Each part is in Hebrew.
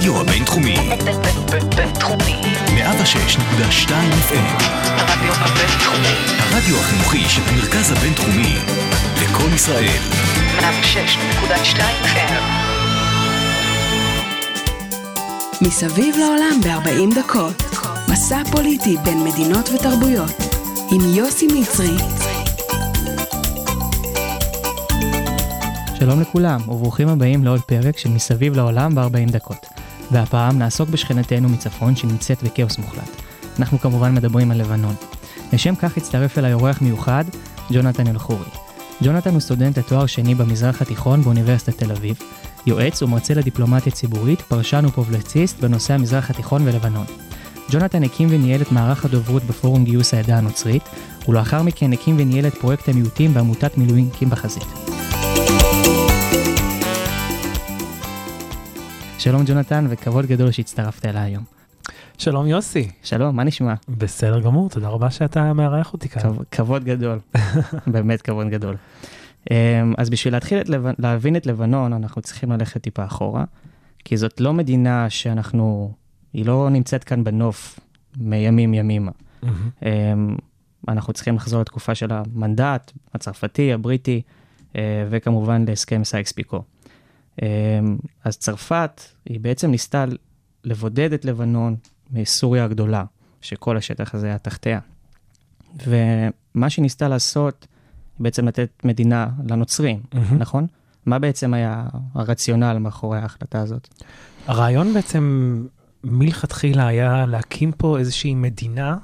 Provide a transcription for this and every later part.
הרדיו הבינתחומי. בינתחומי. 106.2 FM. הרדיו הבינתחומי. הרדיו החינוכי של המרכז הבינתחומי. לקום ישראל. 106.2 FM. מסביב לעולם ב-40 דקות. מסע פוליטי בין מדינות ותרבויות. עם יוסי מצרי. שלום לכולם, וברוכים הבאים לעוד פרק של מסביב לעולם ב-40 דקות. והפעם נעסוק בשכנתנו מצפון שנמצאת בכאוס מוחלט. אנחנו כמובן מדברים על לבנון. לשם כך הצטרף אליי אורח מיוחד, ג'ונתן אלחורי. ג'ונתן הוא סטודנט לתואר שני במזרח התיכון באוניברסיטת תל אביב, יועץ ומרצה לדיפלומטיה ציבורית, פרשן ופובלציסט בנושא המזרח התיכון ולבנון. ג'ונתן הקים וניהל את מערך הדוברות בפורום גיוס העדה הנוצרית, ולאחר מכן הקים וניהל את פרויקט המיעוטים בעמותת מילואימניקים בחזית. שלום ג'ונתן, וכבוד גדול שהצטרפת אליי היום. שלום יוסי. שלום, מה נשמע? בסדר גמור, תודה רבה שאתה מארח אותי כאן. כב- כבוד גדול, באמת כבוד גדול. אמ, אז בשביל להתחיל את לב... להבין את לבנון, אנחנו צריכים ללכת טיפה אחורה, כי זאת לא מדינה שאנחנו, היא לא נמצאת כאן בנוף מימים ימימה. אמ, אנחנו צריכים לחזור לתקופה של המנדט, הצרפתי, הבריטי, אה, וכמובן להסכם סייקס פיקו. אמ, אז צרפת, היא בעצם ניסתה לבודד את לבנון מסוריה הגדולה, שכל השטח הזה היה תחתיה. ומה שהיא ניסתה לעשות, היא בעצם לתת מדינה לנוצרים, מהמם. נכון? מה בעצם היה הרציונל מאחורי ההחלטה הזאת? הרעיון בעצם מלכתחילה היה להקים פה איזושהי מדינה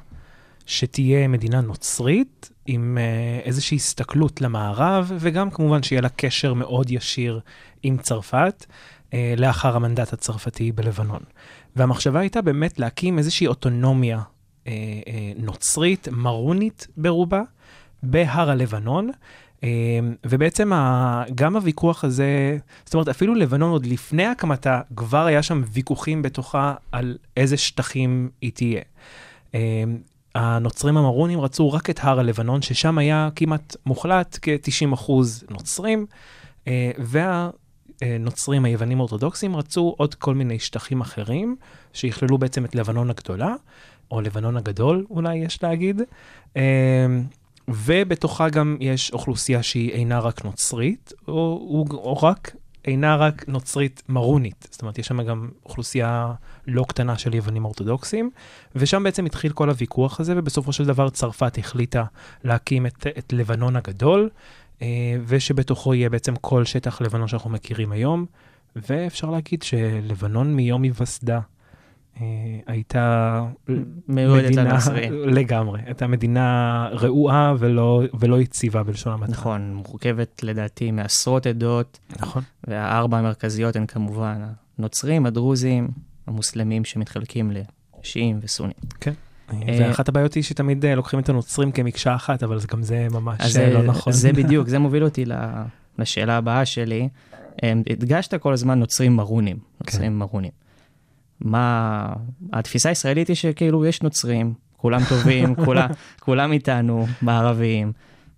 שתהיה מדינה נוצרית עם אה, איזושהי הסתכלות למערב, וגם כמובן שיהיה לה קשר מאוד ישיר עם צרפת אה, לאחר המנדט הצרפתי בלבנון. והמחשבה הייתה באמת להקים איזושהי אוטונומיה אה, נוצרית, מרונית ברובה, בהר הלבנון. ובעצם גם הוויכוח הזה, זאת אומרת, אפילו לבנון עוד לפני הקמתה, כבר היה שם ויכוחים בתוכה על איזה שטחים היא תהיה. הנוצרים המרונים רצו רק את הר הלבנון, ששם היה כמעט מוחלט, כ-90 אחוז נוצרים, אה, והנוצרים היוונים האורתודוקסים רצו עוד כל מיני שטחים אחרים, שיכללו בעצם את לבנון הגדולה, או לבנון הגדול, אולי יש להגיד. אה, ובתוכה גם יש אוכלוסייה שהיא אינה רק נוצרית, או, או, או רק אינה רק נוצרית מרונית. זאת אומרת, יש שם גם אוכלוסייה לא קטנה של יוונים אורתודוקסים, ושם בעצם התחיל כל הוויכוח הזה, ובסופו של דבר צרפת החליטה להקים את, את לבנון הגדול, אה, ושבתוכו יהיה בעצם כל שטח לבנון שאנחנו מכירים היום, ואפשר להגיד שלבנון מיום היווסדה. אה, הייתה מדינה-. לגמרי, הייתה מדינה רעועה ולא, ולא יציבה בלשון המעטה. נכון, מורכבת לדעתי מעשרות עדות, נכון. והארבע המרכזיות הן כמובן הנוצרים, הדרוזים, המוסלמים שמתחלקים לשיעים וסונים. אה, אה, ואחת הבעיות היא שתמיד אה, לוקחים את הנוצרים כמקשה אחת, אבל זה גם זה ממש לא נכון. זה בדיוק, זה מוביל אותי לשאלה הבאה שלי. הדגשת כל הזמן נוצרים מרונים, נוצרים מרונים. מה, התפיסה הישראלית היא שכאילו יש נוצרים, כולם טובים, כולם, כולם איתנו, מערביים.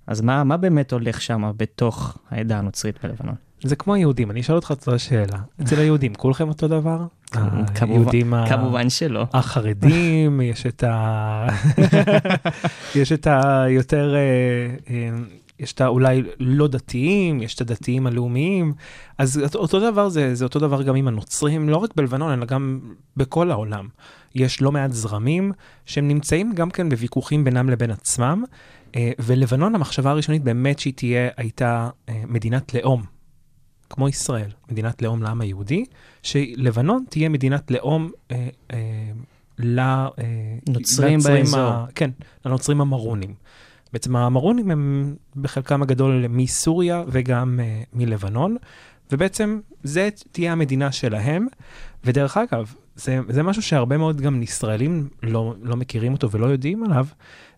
אז מה, מה באמת הולך שם בתוך העדה הנוצרית בלבנון? זה כמו היהודים, אני אשאל אותך את השאלה. אצל היהודים, כולכם אותו דבר? כמובן- היהודים ה- כמובן שלא. החרדים, יש את ה... יש את היותר, אה, אה, יש את האולי לא דתיים, יש את הדתיים הלאומיים. אז אותו דבר זה, זה אותו דבר גם עם הנוצרים, לא רק בלבנון, אלא גם בכל העולם. יש לא מעט זרמים שהם נמצאים גם כן בוויכוחים בינם לבין עצמם, אה, ולבנון, המחשבה הראשונית באמת שהיא תהיה, הייתה אה, מדינת לאום. כמו ישראל, מדינת לאום לעם היהודי, שלבנון תהיה מדינת לאום אה, אה, ל... אה, נוצרים לנוצרים באזור. ה- כן, לנוצרים המרונים. בעצם המרונים הם בחלקם הגדול מסוריה וגם אה, מלבנון, ובעצם זה תהיה המדינה שלהם. ודרך אגב, זה, זה משהו שהרבה מאוד גם ישראלים לא, לא מכירים אותו ולא יודעים עליו,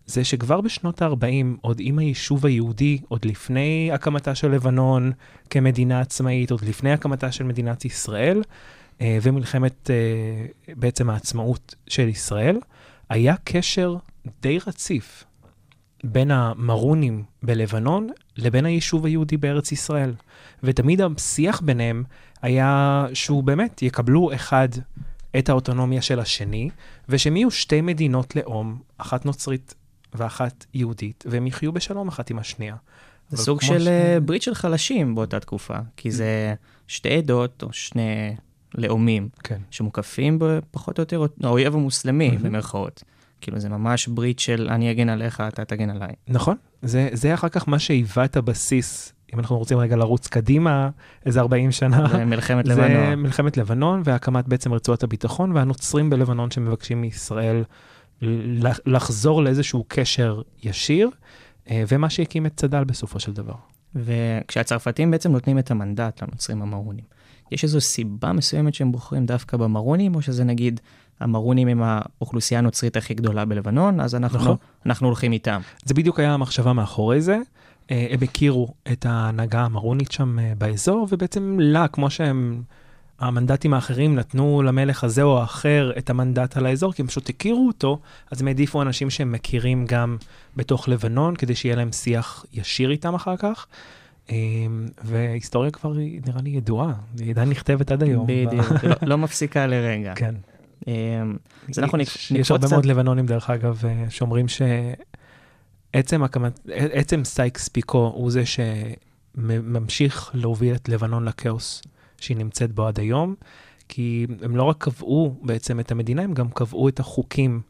זה שכבר בשנות ה-40, עוד עם היישוב היהודי, עוד לפני הקמתה של לבנון כמדינה עצמאית, עוד לפני הקמתה של מדינת ישראל, אה, ומלחמת אה, בעצם העצמאות של ישראל, היה קשר די רציף בין המרונים בלבנון לבין היישוב היהודי בארץ ישראל. ותמיד השיח ביניהם היה שהוא באמת יקבלו אחד את האוטונומיה של השני, ושהם יהיו שתי מדינות לאום, אחת נוצרית ואחת יהודית, והם יחיו בשלום אחת עם השנייה. זה סוג של ש- אה, ברית של חלשים באותה תקופה, כי זה שתי עדות או שני לאומים כן. שמוקפים בפחות או יותר האויב המוסלמי, מהמם. במרכאות. כאילו זה ממש ברית של אני אגן עליך, אתה תגן עליי. נכון, זה, זה אחר כך מה שהיווה את הבסיס, אם אנחנו רוצים רגע לרוץ קדימה, איזה 40 שנה. זה מלחמת זה לבנון. מלחמת לבנון והקמת בעצם רצועת הביטחון והנוצרים בלבנון שמבקשים מישראל לח- לחזור לאיזשהו קשר ישיר, אה, ומה שהקים את צד"ל בסופו של דבר. וכשהצרפתים בעצם נותנים את המנדט לנוצרים המרונים, יש איזו סיבה מסוימת שהם בוחרים דווקא במרונים, או שזה נגיד המרונים הם האוכלוסייה הנוצרית הכי גדולה בלבנון, אז אנחנו, נכון. אנחנו הולכים איתם. זה בדיוק היה המחשבה מאחורי זה. אה, הם הכירו את ההנהגה המרונית שם אה, באזור, ובעצם לה, כמו שהם, המנדטים האחרים נתנו למלך הזה או האחר את המנדט על האזור, כי הם פשוט הכירו אותו, אז הם העדיפו אנשים שהם מכירים גם בתוך לבנון, כדי שיהיה להם שיח ישיר איתם אחר כך. אה, וההיסטוריה כבר נראה לי ידועה, היא עדיין נכתבת עד היום. בדיוק, לא, לא מפסיקה לרגע. כן. אמ, אז אנחנו נקפוץ יש הרבה מאוד לבנונים, דרך אגב, אה, שאומרים שעצם הקמת, עצם סייקס פיקו הוא זה שממשיך להוביל את לבנון לכאוס שהיא נמצאת בו עד היום, כי הם לא רק קבעו בעצם את המדינה, הם גם קבעו את החוקים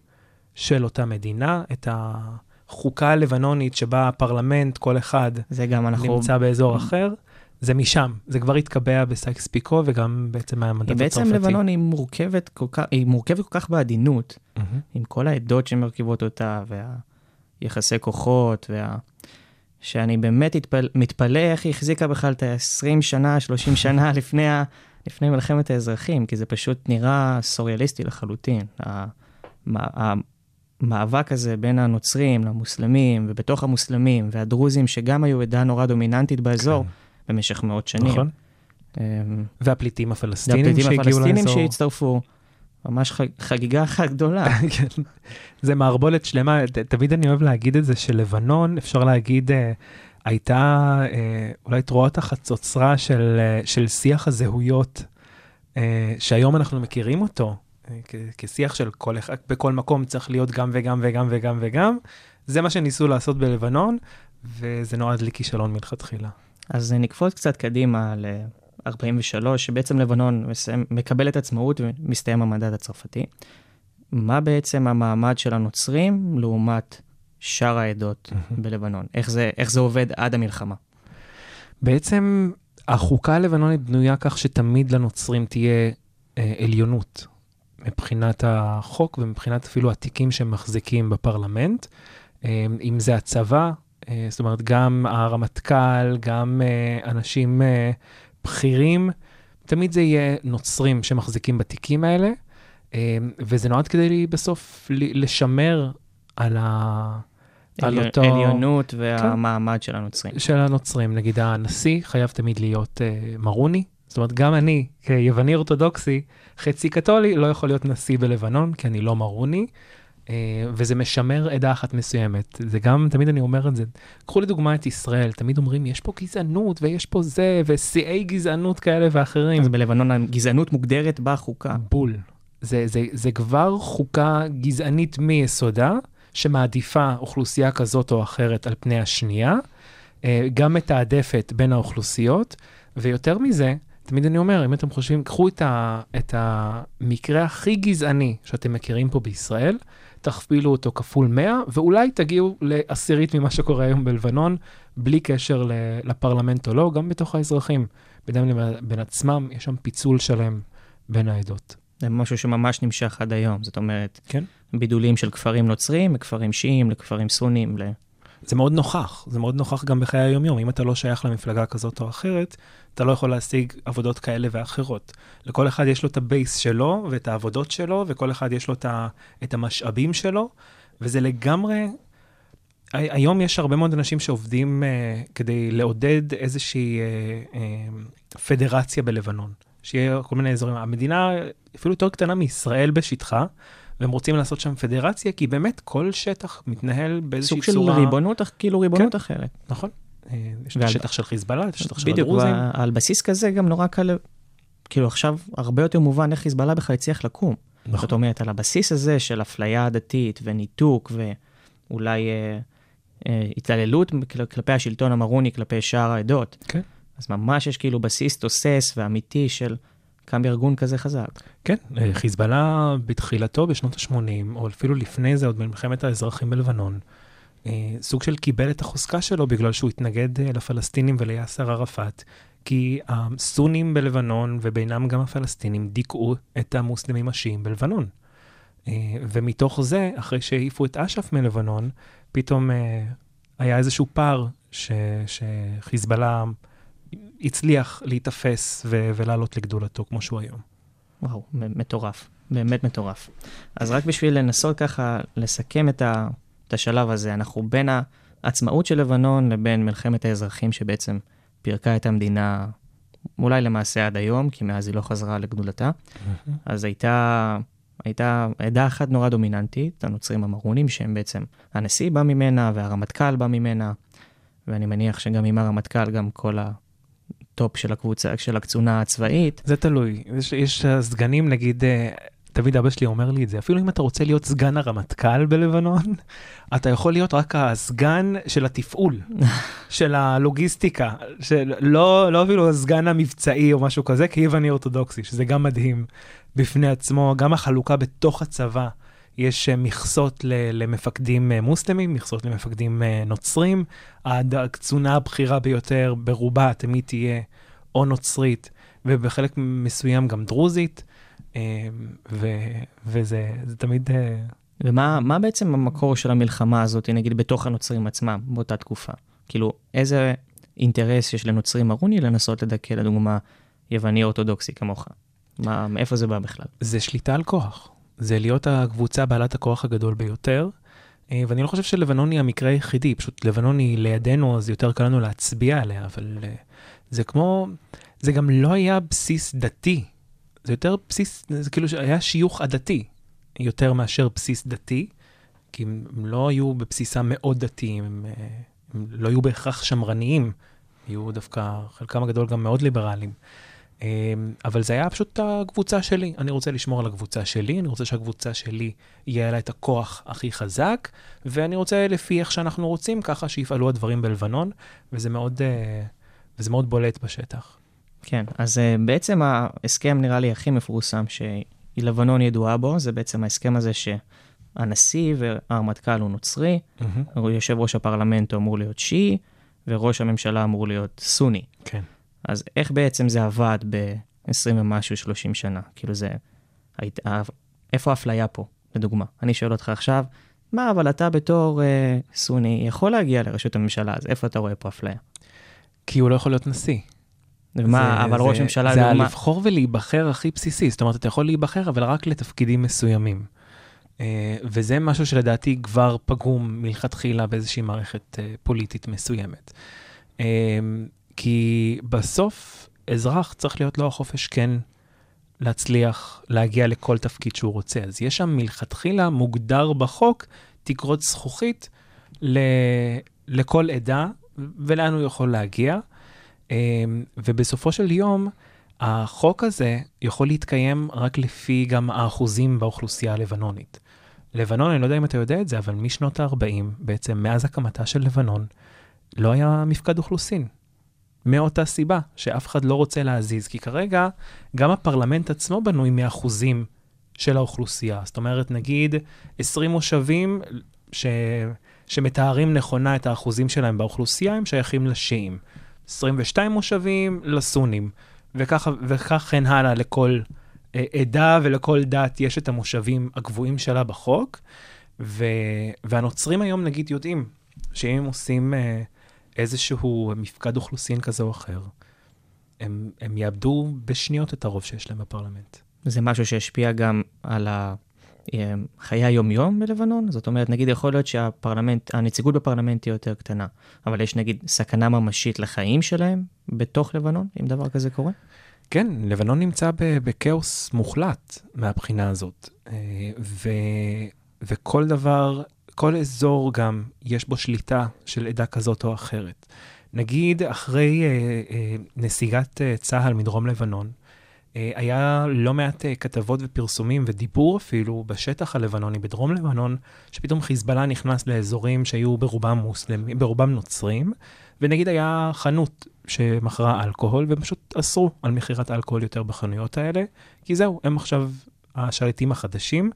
של אותה מדינה, את החוקה הלבנונית שבה הפרלמנט, כל אחד זה גם אנחנו... נמצא באזור אחר. זה משם, זה כבר התקבע בסייקס פיקו וגם בעצם היא הצרפתי. בעצם לבנון היא מורכבת כל כך, היא מורכבת כל כך בעדינות, מהמם. עם כל העדות שמרכיבות אותה, והיחסי כוחות, וה... שאני באמת התפל... מתפלא איך היא החזיקה בכלל את ה-20 שנה, 30 שנה לפני, ה... לפני מלחמת האזרחים, כי זה פשוט נראה סוריאליסטי לחלוטין. המ- המאבק הזה בין הנוצרים למוסלמים, ובתוך המוסלמים, והדרוזים, שגם היו עדה נורא דומיננטית באזור במשך מאות שנים. נכון. אמ, והפליטים הפלסטינים והפליטים שהגיעו הפלסטינים לאזור. שהצטרפו, ממש חג, חגיגה אחת גדולה. כן. זה מערבולת שלמה, תמיד אני אוהב להגיד את זה שלבנון, אפשר להגיד, אה, הייתה אה, אולי את החצוצרה של, אה, של שיח הזהויות, אה, שהיום אנחנו מכירים אותו, אה, כ- כשיח של כל אחד, בכל מקום צריך להיות גם וגם וגם וגם וגם, זה מה שניסו לעשות בלבנון, וזה נועד לכישלון מלכתחילה. אז נקפוץ קצת קדימה ל-43, שבעצם לבנון מסיים, מקבלת עצמאות ומסתיים המנדט הצרפתי. מה בעצם המעמד של הנוצרים לעומת שאר העדות בלבנון? איך זה, איך זה עובד עד המלחמה? בעצם החוקה הלבנונית בנויה כך שתמיד לנוצרים תהיה אה, עליונות מבחינת החוק ומבחינת אפילו התיקים שהם מחזיקים בפרלמנט. אה, אם זה הצבא, זאת אומרת גם הרמטכ"ל, גם אה, אנשים אה, בכירים, תמיד זה יהיה נוצרים שמחזיקים בתיקים האלה, אה, וזה נועד כדי בסוף ל- לשמר על ה... על אותו... כן. עליונות והמעמד של הנוצרים. של הנוצרים, נגיד הנשיא חייב תמיד להיות uh, מרוני, זאת אומרת גם אני כיווני אורתודוקסי, חצי קתולי, לא יכול להיות נשיא בלבנון, כי אני לא מרוני, וזה משמר עדה אחת מסוימת. זה גם, תמיד אני אומר את זה, קחו לדוגמה את ישראל, תמיד אומרים, יש פה גזענות ויש פה זה, ושיאי גזענות כאלה ואחרים. אז בלבנון הגזענות מוגדרת בחוקה. בול. זה, זה, זה כבר חוקה גזענית מיסודה, שמעדיפה אוכלוסייה כזאת או אחרת על פני השנייה, אה, גם מתעדפת בין האוכלוסיות, ויותר מזה, תמיד אני אומר, אם אתם חושבים, קחו את, ה, את המקרה הכי גזעני שאתם מכירים פה בישראל, תכפילו אותו כפול 100, ואולי תגיעו לעשירית ממה שקורה היום בלבנון, בלי קשר לפרלמנט או לא, גם בתוך האזרחים. בינם לבין בין עצמם, יש שם פיצול שלם בין העדות. זה משהו שממש נמשך עד היום. זאת אומרת, כן. בידולים של כפרים נוצרים לכפרים שיעים, לכפרים סונים. ל... זה מאוד נוכח, זה מאוד נוכח גם בחיי היום-יום. אם אתה לא שייך למפלגה כזאת או אחרת, אתה לא יכול להשיג עבודות כאלה ואחרות. לכל אחד יש לו את הבייס שלו ואת העבודות שלו, וכל אחד יש לו את, ה, את המשאבים שלו, וזה לגמרי... היום יש הרבה מאוד אנשים שעובדים uh, כדי לעודד איזושהי uh, uh, פדרציה בלבנון, שיהיה כל מיני אזורים. המדינה אפילו יותר קטנה מישראל בשטחה, והם רוצים לעשות שם פדרציה, כי באמת כל שטח מתנהל באיזושהי סוג של צורה... ריבונות, כאילו ריבונות כן. אחרת. נכון. אה, יש את השטח של חיזבאללה, את השטח של בדיוק, הדרוזים. ועל בסיס כזה גם נורא קל, כאילו עכשיו הרבה יותר מובן איך חיזבאללה בכלל הצליח לקום. נכון. זאת אומרת, על הבסיס הזה של אפליה עדתית וניתוק ואולי אה, אה, התעללות כל- כלפי השלטון המרוני, כלפי שאר העדות. כן. אז ממש יש כאילו בסיס תוסס ואמיתי של קם ארגון כזה חזק. כן, אה, חיזבאללה בתחילתו בשנות ה-80, או אפילו לפני זה, עוד במלחמת האזרחים בלבנון, אה, סוג של קיבל את החוזקה שלו בגלל שהוא התנגד אה, לפלסטינים וליאסר ערפאת, כי הסונים בלבנון, ובינם גם הפלסטינים, דיכאו את המוסלמים השיעים בלבנון. ומתוך זה, אחרי שהעיפו את אש"ף מלבנון, פתאום היה איזשהו פער ש- שחיזבאללה הצליח להיתפס ו- ולעלות לגדולתו כמו שהוא היום. וואו, מטורף, באמת מטורף. אז רק בשביל לנסות ככה לסכם את, ה, את השלב הזה, אנחנו בין העצמאות של לבנון לבין מלחמת האזרחים שבעצם פירקה את המדינה, אולי למעשה עד היום, כי מאז היא לא חזרה לגדולתה. אז הייתה, הייתה עדה אחת נורא דומיננטית, הנוצרים המרונים, שהם בעצם, הנשיא בא ממנה והרמטכ"ל בא ממנה, ואני מניח שגם עם הרמטכ"ל גם כל ה top של הקבוצה, של הקצונה הצבאית. זה תלוי. יש, יש סגנים, נגיד, אה, תמיד אבא שלי אומר לי את זה, אפילו אם אתה רוצה להיות סגן הרמטכ"ל בלבנון, אתה יכול להיות רק הסגן של התפעול, של הלוגיסטיקה, של, לא, לא אפילו הסגן המבצעי או משהו כזה, כי יווני אורתודוקסי, שזה גם מדהים בפני עצמו, גם החלוקה בתוך הצבא. יש אה, מכסות למפקדים אה, מוסלמים, מכסות למפקדים אה, נוצרים. הקצונה הבכירה ביותר ברובה תמיד תהיה או נוצרית, ובחלק מסוים גם דרוזית, ו- וזה זה תמיד... ומה מה בעצם המקור של המלחמה הזאת, נגיד, בתוך הנוצרים עצמם, באותה תקופה? כאילו, איזה אינטרס יש לנוצרים מרוני לנסות לדכא, לדוגמה, יווני אורתודוקסי כמוך? מה, מאיפה זה בא בכלל? זה שליטה על כוח. זה להיות הקבוצה בעלת הכוח הגדול ביותר. אה, ואני לא חושב שלבנון היא המקרה היחידי, פשוט לבנון היא לידינו, אז יותר קל לנו להצביע עליה, אבל אה, זה כמו, זה גם לא היה בסיס דתי. זה יותר בסיס, זה כאילו היה שיוך עדתי, יותר מאשר בסיס דתי, כי הם לא היו בבסיסם מאוד דתיים, הם, אה, הם לא היו בהכרח שמרניים, היו דווקא, חלקם הגדול גם מאוד ליברליים. אמ, אבל זה היה פשוט הקבוצה שלי. אני רוצה לשמור על הקבוצה שלי, אני רוצה שהקבוצה שלי יהיה לה את הכוח הכי חזק, ואני רוצה לפי איך שאנחנו רוצים, ככה שיפעלו הדברים בלבנון, וזה מאוד, אה, וזה מאוד בולט בשטח. כן, אז uh, בעצם ההסכם נראה לי הכי מפורסם שלבנון ידועה בו, זה בעצם ההסכם הזה שהנשיא והרמטכ"ל הוא נוצרי, יושב ראש הפרלמנט אמור להיות שיעי, וראש הממשלה אמור להיות סוני. כן. אז איך בעצם זה עבד ב-20 ומשהו, 30 שנה? כאילו זה... היית, ה- איפה האפליה פה, לדוגמה? אני שואל אותך עכשיו, מה, אבל אתה בתור אה, סוני יכול להגיע לראשות הממשלה, אז איפה אתה רואה פה אפליה? כי הוא לא יכול להיות נשיא. ומה, זה- אבל זה- ראש ממשלה, זה לדוגמה... הלבחור ולהיבחר הכי בסיסי, זאת אומרת, אתה יכול להיבחר, אבל רק לתפקידים מסוימים. אה, וזה משהו שלדעתי כבר פגום מלכתחילה באיזושהי מערכת אה, פוליטית מסוימת. כי בסוף, אזרח צריך להיות לו החופש כן להצליח להגיע לכל תפקיד שהוא רוצה. אז יש שם מלכתחילה מוגדר בחוק תקרות זכוכית ל, לכל עדה ולאן הוא יכול להגיע. אמ, ובסופו של יום, החוק הזה יכול להתקיים רק לפי גם האחוזים באוכלוסייה הלבנונית. לבנון, אני לא יודע אם אתה יודע את זה, אבל משנות ה-40, בעצם מאז הקמתה של לבנון, לא היה מפקד אוכלוסין. מאותה סיבה, שאף אחד לא רוצה להזיז, כי כרגע גם הפרלמנט עצמו בנוי מאחוזים של האוכלוסייה. זאת אומרת, נגיד 20 מושבים ש... שמתארים נכונה את האחוזים שלהם באוכלוסייה, הם שייכים לשיעים. 22 מושבים לסונים, וכך, וכך כן הלאה לכל אה, עדה ולכל דת יש את המושבים הקבועים שלה בחוק, ו, והנוצרים היום נגיד יודעים שאם הם עושים אה, איזשהו מפקד אוכלוסין כזה או אחר, הם, הם יאבדו בשניות את הרוב שיש להם בפרלמנט. זה משהו שהשפיע גם על ה... אה, חיי היומיום בלבנון? זאת אומרת, נגיד יכול להיות שהפרלמנט, הנציגות בפרלמנט תהיה יותר קטנה, אבל יש נגיד סכנה ממשית לחיים שלהם בתוך לבנון, אם דבר כזה קורה? כן, לבנון נמצא בכאוס מוחלט מהבחינה הזאת. אה, ו, וכל דבר, כל אזור גם, יש בו שליטה של עדה כזאת או אחרת. נגיד, אחרי אה, אה, נסיגת אה, צה"ל מדרום לבנון, אה, היה לא מעט אה, כתבות ופרסומים ודיבור אפילו בשטח הלבנוני, בדרום לבנון, שפתאום חיזבאללה נכנס לאזורים שהיו ברובם מוסלמים, ברובם נוצרים, ונגיד היה חנות שמכרה אלכוהול, והם פשוט אסרו על מכירת אלכוהול יותר בחנויות האלה, כי זהו, הם עכשיו השליטים החדשים,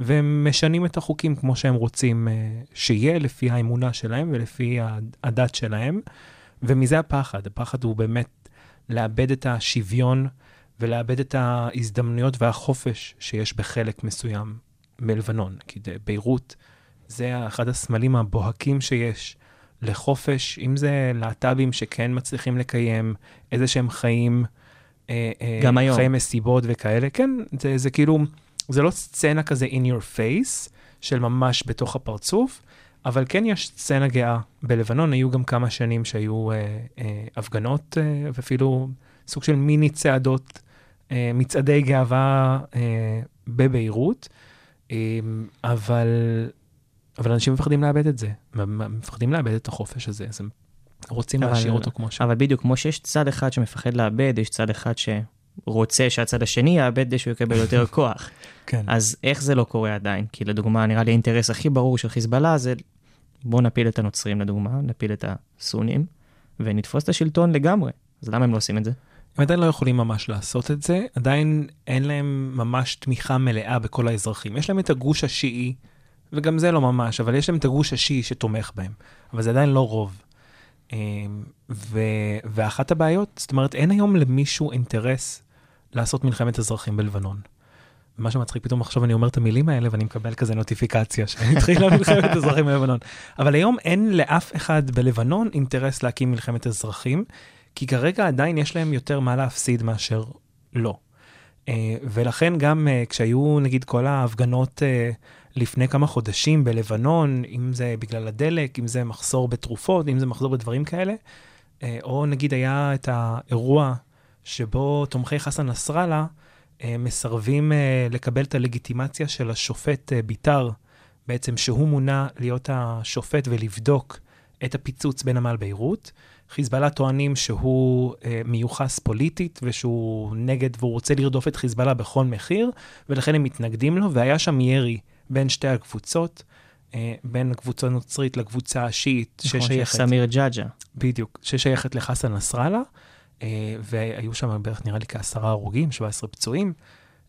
והם משנים את החוקים כמו שהם רוצים אה, שיהיה, לפי האמונה שלהם ולפי הדת שלהם, ומזה הפחד. הפחד הוא באמת לאבד את השוויון ולאבד את ההזדמנויות והחופש שיש בחלק מסוים מלבנון. כי ביירות זה אחד הסמלים הבוהקים שיש לחופש, אם זה להט"בים שכן מצליחים לקיים איזה שהם חיים, אה, אה, גם היום. חיי מסיבות וכאלה, כן, זה, זה כאילו, זה לא סצנה כזה in your face, של ממש בתוך הפרצוף, אבל כן יש סצנה גאה בלבנון, היו גם כמה שנים שהיו אה, אה, הפגנות, אה, ואפילו סוג של מיני צעדות, אה, מצעדי גאווה אה, בביירות, אה, אבל, אבל אנשים מפחדים לאבד את זה, מפחדים לאבד את החופש הזה, אז הם רוצים אבל- להשאיר אותו כמו ש... אבל בדיוק, כמו שיש צד אחד שמפחד לאבד, יש צד אחד שרוצה שהצד השני יאבד כדי שהוא יקבל יותר כוח. כן. אז איך זה לא קורה עדיין? כי לדוגמה, נראה לי האינטרס הכי ברור של חיזבאללה זה בואו נפיל את הנוצרים לדוגמה, נפיל את הסונים, ונתפוס את השלטון לגמרי. אז למה הם לא עושים את זה? הם עדיין לא יכולים ממש לעשות את זה, עדיין אין להם ממש תמיכה מלאה בכל האזרחים. יש להם את הגוש השיעי, וגם זה לא ממש, אבל יש להם את הגוש השיעי שתומך בהם, אבל זה עדיין לא רוב. אמ, ו... ואחת הבעיות, זאת אומרת, אין היום למישהו אינטרס לעשות מלחמת אזרחים בלבנון. מה שמצחיק, פתאום עכשיו אני אומר את המילים האלה ואני מקבל כזה נוטיפיקציה שהתחילה מלחמת אזרחים בלבנון. אבל היום אין לאף אחד בלבנון אינטרס להקים מלחמת אזרחים, כי כרגע עדיין יש להם יותר מה להפסיד מאשר לא. אה, ולכן גם אה, כשהיו נגיד כל ההפגנות אה, לפני כמה חודשים בלבנון, אם זה בגלל הדלק, אם זה מחסור בתרופות, אם זה מחסור בדברים כאלה, או נגיד היה את האירוע שבו תומכי חסן נסראללה אה, מסרבים אה, לקבל את הלגיטימציה של השופט אה, ביטר, בעצם שהוא מונה להיות השופט ולבדוק את הפיצוץ בנמל ביירות. חיזבאללה טוענים שהוא אה, מיוחס פוליטית ושהוא נגד והוא רוצה לרדוף את חיזבאללה בכל מחיר, ולכן הם מתנגדים לו, והיה שם ירי בין שתי הקבוצות, אה, בין הקבוצה הנוצרית לקבוצה השיעית, נכון, ששייכת... סמיר ג'אג'ה. בדיוק, ששייכת לחסן נסראללה, והיו שם בערך נראה לי כעשרה הרוגים, 17 פצועים.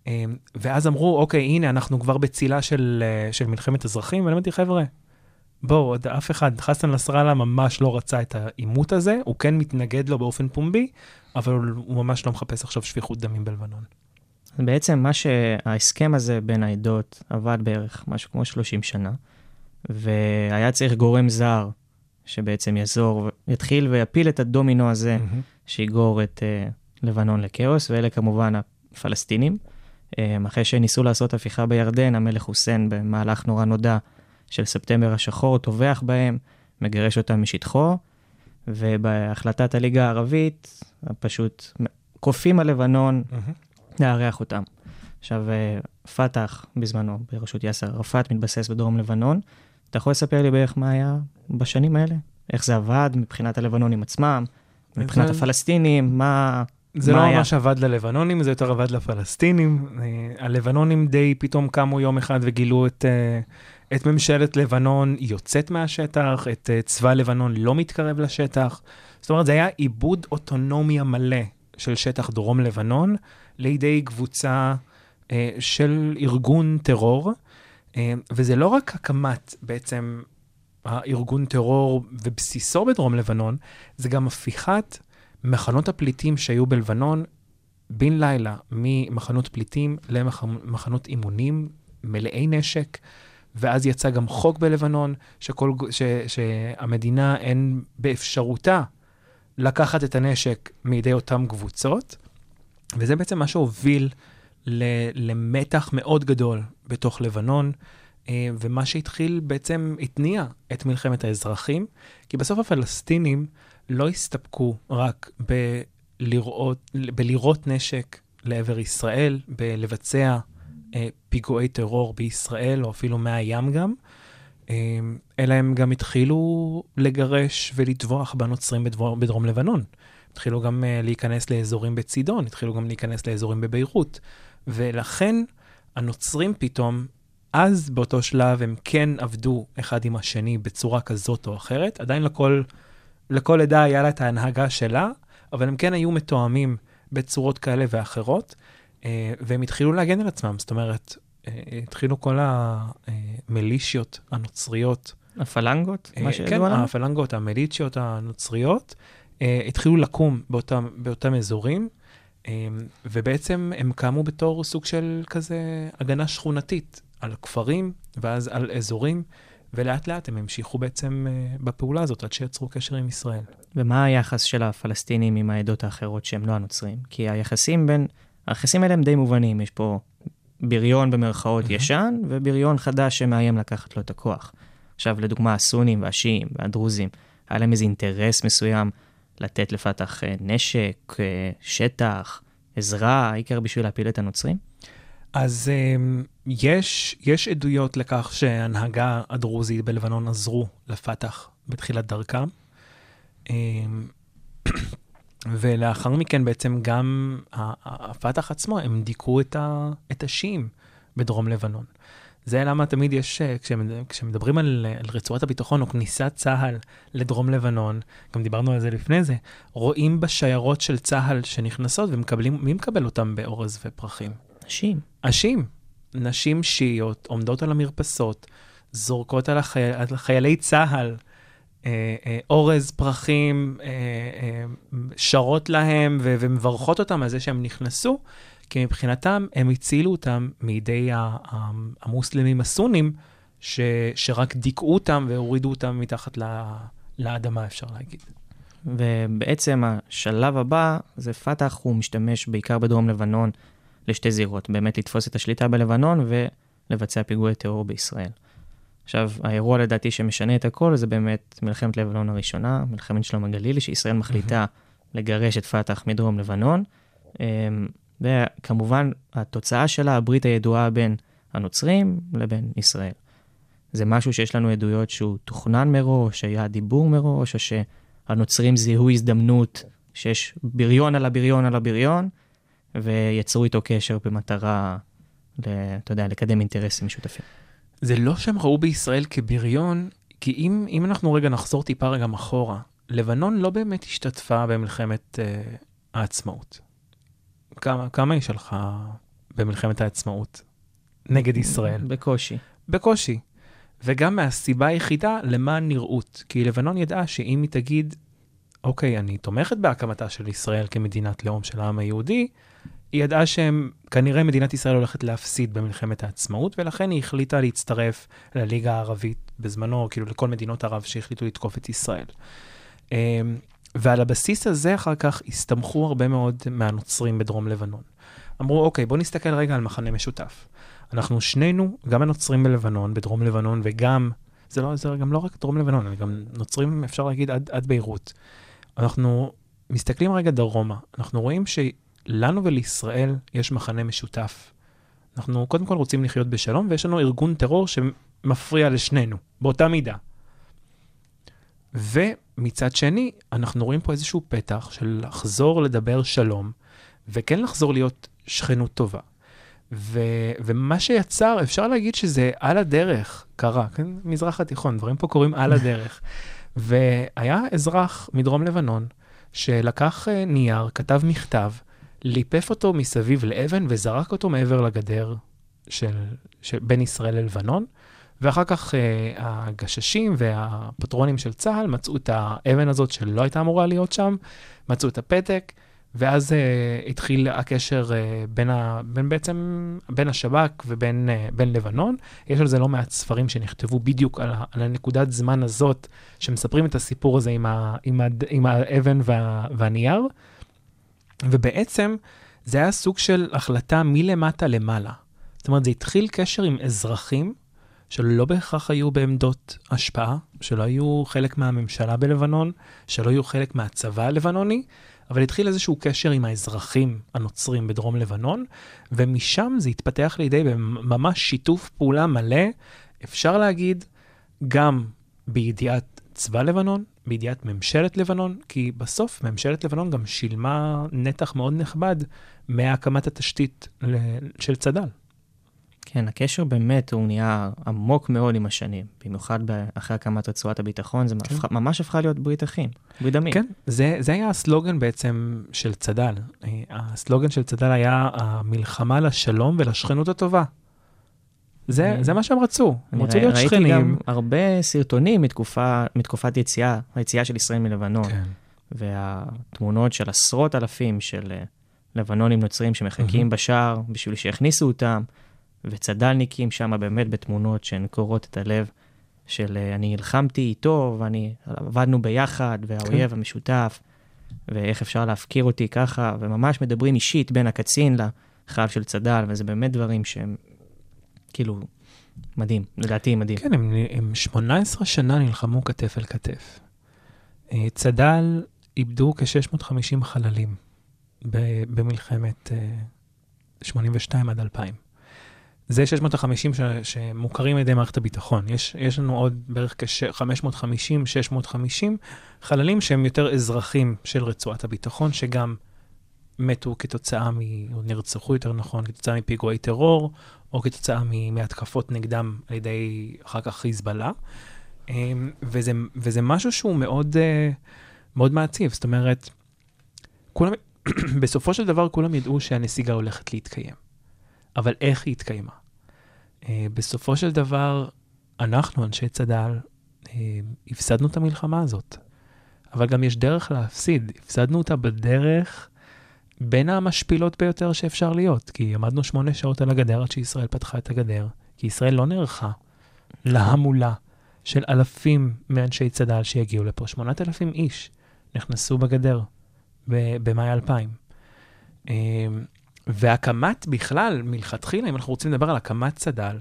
אה, ואז אמרו, אוקיי, הנה, אנחנו כבר בצילה של, אה, של מלחמת אזרחים, ואני אמרתי, חבר'ה, בואו, עוד אף אחד, חסן נסראללה ממש לא רצה את העימות הזה, הוא כן מתנגד לו באופן פומבי, אבל הוא ממש לא מחפש עכשיו שפיכות דמים בלבנון. בעצם מה שההסכם הזה בין העדות עבד בערך משהו כמו 30 שנה, והיה צריך גורם זר שבעצם יעזור, יתחיל ויפיל את הדומינו הזה, שיגרור את uh, לבנון לכאוס, ואלה כמובן הפלסטינים. Um, אחרי שניסו לעשות הפיכה בירדן, המלך חוסיין במהלך נורא נודע של ספטמבר השחור, טובח בהם, מגרש אותם משטחו, ובהחלטת הליגה הערבית, פשוט כופים על לבנון לארח אותם. עכשיו, אה, פת"ח בזמנו, בראשות יאסר ערפאת, מתבסס בדרום לבנון. אתה יכול לספר לי בערך מה היה בשנים האלה? איך זה עבד מבחינת הלבנונים עצמם, מבחינת זה- הפלסטינים, מה... זה מה לא היה? ממש עבד ללבנונים, זה יותר עבד לפלסטינים. אה, הלבנונים די פתאום קמו יום אחד וגילו את, אה, את ממשלת לבנון יוצאת מהשטח, את אה, צבא לבנון לא מתקרב לשטח. זאת אומרת, זה היה עיבוד אוטונומיה מלא של שטח דרום לבנון לידי קבוצה של ארגון טרור, וזה לא רק הקמת בעצם הארגון טרור ובסיסו בדרום לבנון, זה גם הפיכת מחנות הפליטים שהיו בלבנון בן לילה ממחנות פליטים למחנות אימונים מלאי נשק, ואז יצא גם חוק בלבנון שכל, ש, שהמדינה אין באפשרותה לקחת את הנשק מידי אותן קבוצות, וזה בעצם מה שהוביל ל, למתח מאוד גדול בתוך לבנון, ומה שהתחיל בעצם התניע את מלחמת האזרחים, כי בסוף הפלסטינים לא הסתפקו רק לראות, בלירות נשק לעבר ישראל, בלבצע אה, פיגועי טרור בישראל, או אפילו מהים גם, אה, אלא הם גם התחילו לגרש ולטבוח בנוצרים בדבור, בדרום לבנון. התחילו גם אה, להיכנס לאזורים בצידון, התחילו גם להיכנס לאזורים בביירות. ולכן הנוצרים פתאום, אז באותו שלב הם כן עבדו אחד עם השני בצורה כזאת או אחרת. עדיין לכל, לכל עדה היה לה את ההנהגה שלה, אבל הם כן היו מתואמים בצורות כאלה ואחרות, אה, והם התחילו להגן על עצמם. זאת אומרת, אה, התחילו כל המילישיות הנוצריות. הפלנגות? אה, מה כן, שידוע לנו? הפלנגות, המיליציות הנוצריות, התחילו לקום באותם, באותם אזורים, ובעצם הם קמו בתור סוג של כזה הגנה שכונתית על כפרים ואז על אזורים, ולאט לאט הם המשיכו בעצם אה, בפעולה הזאת עד שיצרו קשר עם ישראל. ומה היחס של הפלסטינים עם העדות האחרות שהם לא הנוצרים? כי היחסים בין, היחסים האלה הם די מובנים, יש פה בריון במרכאות מהמם. ישן, ובריון חדש שמאיים לקחת לו את הכוח. עכשיו, לדוגמה, הסונים והשיעים והדרוזים, היה להם איזה אינטרס מסוים לתת לפתח אה, נשק, אה, שטח, עזרה, העיקר בשביל להפיל את הנוצרים? אז um, יש, יש עדויות לכך שההנהגה הדרוזית בלבנון עזרו לפת"ח בתחילת דרכם. Um, ולאחר מכן בעצם גם הפת"ח עצמו, הם דיכאו את, את השיעים בדרום לבנון. זה למה תמיד יש, אה, כשמד- כשמדברים על, על רצועת הביטחון או כניסת צה"ל לדרום לבנון, גם דיברנו על זה לפני זה, רואים בשיירות של צה"ל שנכנסות ומקבלים, מי מקבל אותם באורז ופרחים? נשים. נשים, נשים שיעיות עומדות על המרפסות, זורקות על, החי... על חיילי צה"ל אה, אה, אורז, פרחים, אה, אה, שרות להם ו... ומברכות אותם על זה שהם נכנסו, כי מבחינתם הם הצילו אותם מידי המוסלמים הסונים, ש... שרק דיכאו אותם והורידו אותם מתחת ל... לאדמה, אפשר להגיד. ובעצם השלב הבא זה פת"ח, הוא משתמש בעיקר בדרום לבנון לשתי זירות, באמת לתפוס את השליטה בלבנון ולבצע פיגועי טרור בישראל. עכשיו, האירוע לדעתי שמשנה את הכל זה באמת מלחמת לבנון הראשונה, מלחמת שלום הגלילי, שישראל מחליטה לגרש את פת"ח מדרום לבנון. אמ, וכמובן, התוצאה שלה, הברית הידועה בין הנוצרים לבין ישראל. זה משהו שיש לנו עדויות שהוא תוכנן מראש, היה דיבור מראש, או שהנוצרים זיהו הזדמנות שיש בריון על הבריון על הבריון, ויצרו איתו קשר במטרה, אתה יודע, לקדם אינטרסים משותפים. זה לא שהם ראו בישראל כבריון, כי אם, אם אנחנו רגע נחזור טיפה רגע אחורה, לבנון לא באמת השתתפה במלחמת uh, העצמאות. כמה, כמה היא שלחה במלחמת העצמאות נגד ישראל? בקושי. בקושי. וגם מהסיבה היחידה למען נראות. כי לבנון ידעה שאם היא תגיד, אוקיי, אני תומכת בהקמתה של ישראל כמדינת לאום של העם היהודי, היא ידעה שהם, כנראה מדינת ישראל הולכת להפסיד במלחמת העצמאות, ולכן היא החליטה להצטרף לליגה הערבית בזמנו, כאילו לכל מדינות ערב שהחליטו לתקוף את ישראל. אמ, ועל הבסיס הזה אחר כך הסתמכו הרבה מאוד מהנוצרים בדרום לבנון. אמרו, אוקיי, בואו נסתכל רגע על מחנה משותף. אנחנו שנינו, גם הנוצרים בלבנון, בדרום לבנון, וגם, זה, לא, זה גם לא רק דרום לבנון, גם נוצרים, אפשר להגיד, עד, עד ביירות. אנחנו מסתכלים רגע דרומה, אנחנו רואים שלנו ולישראל יש מחנה משותף. אנחנו קודם כל רוצים לחיות בשלום, ויש לנו ארגון טרור שמפריע לשנינו, באותה מידה. ומצד שני, אנחנו רואים פה איזשהו פתח של לחזור לדבר שלום, וכן לחזור להיות שכנות טובה. ו, ומה שיצר, אפשר להגיד שזה על הדרך קרה, כן? מזרח התיכון, דברים פה קורים על הדרך. והיה אזרח מדרום לבנון שלקח אה, נייר, כתב מכתב, ליפף אותו מסביב לאבן וזרק אותו מעבר לגדר של, של בין ישראל ללבנון, ואחר כך אה, הגששים והפטרונים של צה"ל מצאו את האבן הזאת שלא הייתה אמורה להיות שם, מצאו את הפתק, ואז uh, התחיל הקשר uh, בין, ה, בין בעצם, בין השב"כ ובין uh, בין לבנון. יש על זה לא מעט ספרים שנכתבו בדיוק על, ה, על הנקודת זמן הזאת, שמספרים את הסיפור הזה עם, ה, עם, ה, עם האבן וה, והנייר. ובעצם זה היה סוג של החלטה מלמטה למעלה. זאת אומרת, זה התחיל קשר עם אזרחים שלא בהכרח היו בעמדות השפעה, שלא היו חלק מהממשלה בלבנון, שלא היו חלק מהצבא הלבנוני, אבל התחיל איזשהו קשר עם האזרחים הנוצרים בדרום לבנון, ומשם זה התפתח לידי ממש שיתוף פעולה מלא, אפשר להגיד, גם בידיעת צבא לבנון, בידיעת ממשלת לבנון, כי בסוף ממשלת לבנון גם שילמה נתח מאוד נכבד מהקמת התשתית של צד"ל. כן, הקשר באמת הוא נהיה עמוק מאוד עם השנים, במיוחד אחרי הקמת רצועת הביטחון, זה כן. הפך, ממש הפכה להיות ברית אחים, ברית דמים. כן, זה, זה היה הסלוגן בעצם של צד"ל. אה, הסלוגן של צד"ל היה המלחמה לשלום ולשכנות הטובה. זה, אני- זה מה שהם רצו, הם רצו להיות ראיתי שכנים. גם הרבה סרטונים מתקופה, מתקופת יציאה, היציאה של ישראל מלבנון, כן. והתמונות של עשרות אלפים של אה, לבנונים נוצרים שמחכים מהמם. בשער בשביל שיכניסו אותם, וצד"לניקים שם באמת בתמונות שהן קורעות את הלב, של אה, אני נלחמתי איתו, ואני, עבדנו ביחד, והאויב כן. המשותף, ואיך אפשר להפקיר אותי ככה, וממש מדברים אישית בין הקצין לחייל של צד"ל, וזה באמת דברים שהם, כאילו, מדהים, לדעתי מדהים. כן, הם, הם 18 שנה נלחמו כתף אל כתף. אה, צד"ל איבדו כ-650 חללים במלחמת אה, 82 עד 2000. זה 650 ש- שמוכרים על ידי מערכת הביטחון. יש, יש לנו עוד בערך כ-550, 650 חללים שהם יותר אזרחים של רצועת הביטחון, שגם מתו כתוצאה מ... או נרצחו יותר נכון, כתוצאה מפיגועי טרור, או כתוצאה מ- מהתקפות נגדם על ידי אחר כך חיזבאללה. אמ, וזה, וזה משהו שהוא מאוד, אה, מאוד מעציב. זאת אומרת, כולם, בסופו של דבר כולם ידעו שהנסיגה הולכת להתקיים. אבל איך היא התקיימה? אה, בסופו של דבר, אנחנו, אנשי צד"ל, אה, הפסדנו את המלחמה הזאת. אבל גם יש דרך להפסיד. הפסדנו אותה בדרך בין המשפילות ביותר שאפשר להיות. כי עמדנו שמונה שעות על הגדר עד שישראל פתחה את הגדר. כי ישראל לא נערכה להמולה של אלפים מאנשי צד"ל שיגיעו לפה. 8,000 איש נכנסו בגדר במאי 2000. אה, והקמת בכלל, מלכתחילה, אם אנחנו רוצים לדבר על הקמת צד"ל,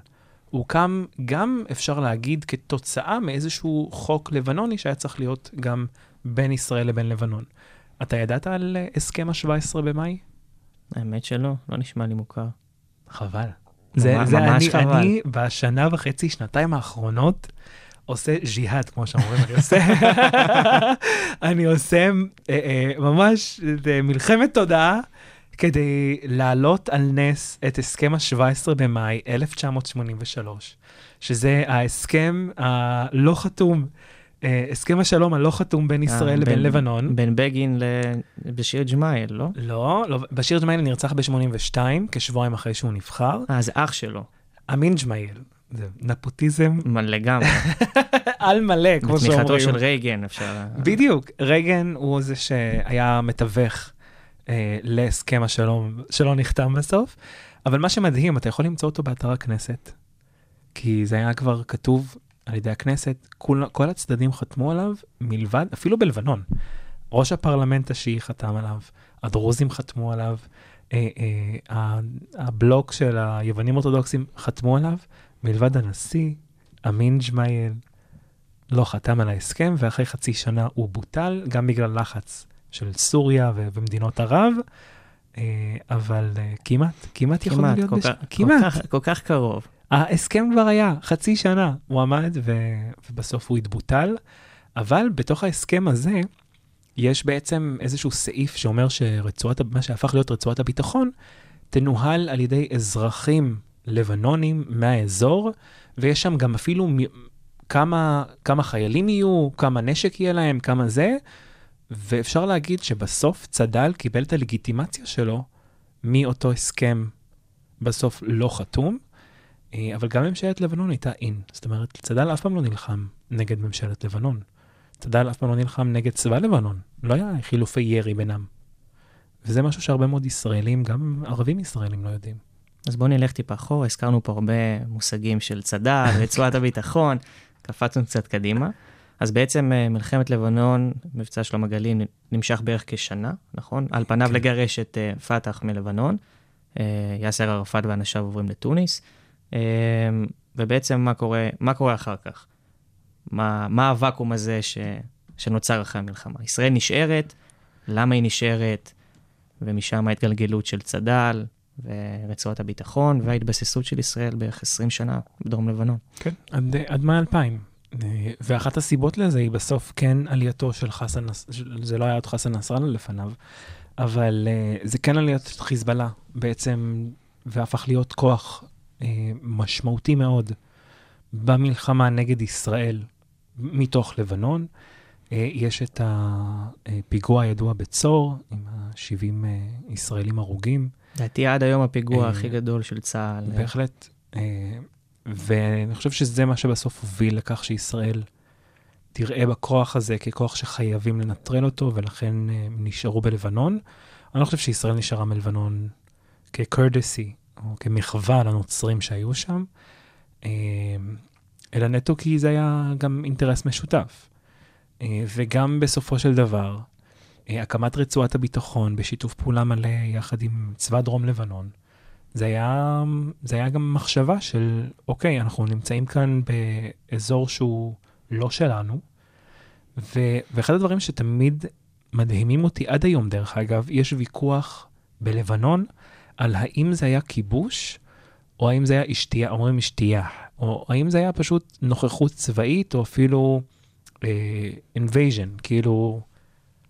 הוא קם גם, אפשר להגיד, כתוצאה מאיזשהו חוק לבנוני שהיה צריך להיות גם בין ישראל לבין לבנון. אתה ידעת על אה, הסכם ה-17 במאי? האמת שלא, לא נשמע לי מוכר. חבל. זה, ממש זה אני, חבל. אני בשנה וחצי, שנתיים האחרונות, עושה ג'יהאד, כמו שאומרים, אני עושה, אני עושה אה, אה, ממש אה, מלחמת תודעה כדי להעלות על נס את הסכם ה-17 במאי 1983, שזה ההסכם הלא חתום, הסכם השלום הלא חתום בין ישראל אה, לבין בין- לבנון. בין בגין לבשיר ג'מאייל, לא? לא, לא, בשיר ג'מאייל נרצח ב-82, כשבועיים אחרי שהוא נבחר. אה, זה אח שלו. אמין ג'מאייל, זה נפוטיזם לגמרי. על מלא, כמו שאומרים. בתמיכתו של רייגן, אפשר... בדיוק, רייגן הוא זה שהיה מתווך אה, להסכם השלום שלא נחתם בסוף, אבל מה שמדהים, אתה יכול למצוא אותו באתר הכנסת, כי זה היה כבר כתוב על ידי הכנסת, כל, כל הצדדים חתמו עליו מלבד, אפילו בלבנון. ראש הפרלמנט השיעי חתם עליו, הדרוזים חתמו עליו, אה, אה, הבלוק של היוונים אורתודוקסים חתמו עליו, מלבד הנשיא, אמין ג'מאייל, לא חתם על ההסכם, ואחרי חצי שנה הוא בוטל, גם בגלל לחץ של סוריה ומדינות ערב, אה, אבל אה, כמעט, כמעט כמעט, להיות כמעט. כל כך קרוב. ההסכם כבר היה, חצי שנה. הוא עמד ו... ובסוף הוא התבוטל, אבל בתוך ההסכם הזה יש בעצם איזשהו סעיף שאומר שרצועת, מה שהפך להיות רצועת הביטחון, תנוהל על ידי אזרחים לבנונים מהאזור, ויש שם גם אפילו מ... כמה, כמה חיילים יהיו, כמה נשק יהיה להם, כמה זה, ואפשר להגיד שבסוף צד"ל קיבל את הלגיטימציה שלו מאותו הסכם בסוף לא חתום. אה, אבל גם ממשלת לבנון הייתה אין. זאת אומרת, צד"ל אף פעם לא נלחם נגד ממשלת לבנון. צד"ל אף פעם לא נלחם נגד צבא לבנון. לא היה חילופי ירי בינם. וזה משהו שהרבה מאוד ישראלים, גם ערבים ישראלים, לא יודעים. אז בואו נלך טיפה אחורה, הזכרנו פה הרבה מושגים של צד"ל, רצועת הביטחון, קפצנו קצת קדימה. אז בעצם אה, מלחמת לבנון, מבצע שלום הגליל, נמשך בערך כשנה, נכון? על פניו כן. לגרש את אה, פת"ח מלבנון. יאסר ערפאת ואנשיו עוברים לתוניס. אה, ובעצם מה קורה, מה קורה אחר כך? מה, מה הוואקום הזה ש, שנוצר אחרי המלחמה? ישראל נשארת, למה היא נשארת, ומשם ההתגלגלות של צד"ל ורצועת הביטחון וההתבססות של ישראל בערך 20 שנה בדרום לבנון. כן, עד, עד מאי 2000. אה, ואחת הסיבות לזה היא בסוף כן עלייתו של חסן, זה לא היה עוד חסן נסראללה לפניו, אבל אה, זה כן עליית חיזבאללה בעצם, והפך להיות כוח משמעותי מאוד במלחמה נגד ישראל מתוך לבנון. אה, יש את הפיגוע הידוע בצור, עם ה-70 ישראלים הרוגים. לדעתי עד היום הפיגוע אה, הכי גדול של צה"ל. בהחלט. אה, ואני חושב שזה מה שבסוף הוביל לכך שישראל תראה בכוח הזה ככוח שחייבים לנטרל אותו, ולכן אה, הם נשארו בלבנון. אני לא חושב שישראל נשארה מלבנון כקרדסי, או כמחווה לנוצרים שהיו שם, אה, אלא נטו כי זה היה גם אינטרס משותף. אה, וגם בסופו של דבר, אה, הקמת רצועת הביטחון בשיתוף פעולה מלא יחד עם צבא דרום לבנון, זה היה, זה היה גם מחשבה של, אוקיי, אנחנו נמצאים כאן באזור שהוא לא שלנו, ו, ואחד הדברים שתמיד מדהימים אותי עד היום, דרך אגב, יש ויכוח בלבנון על האם זה היה כיבוש, או האם זה היה אשתייה, אומרים אשתייה, או האם זה היה פשוט נוכחות צבאית, או אפילו אה, invasion, כאילו...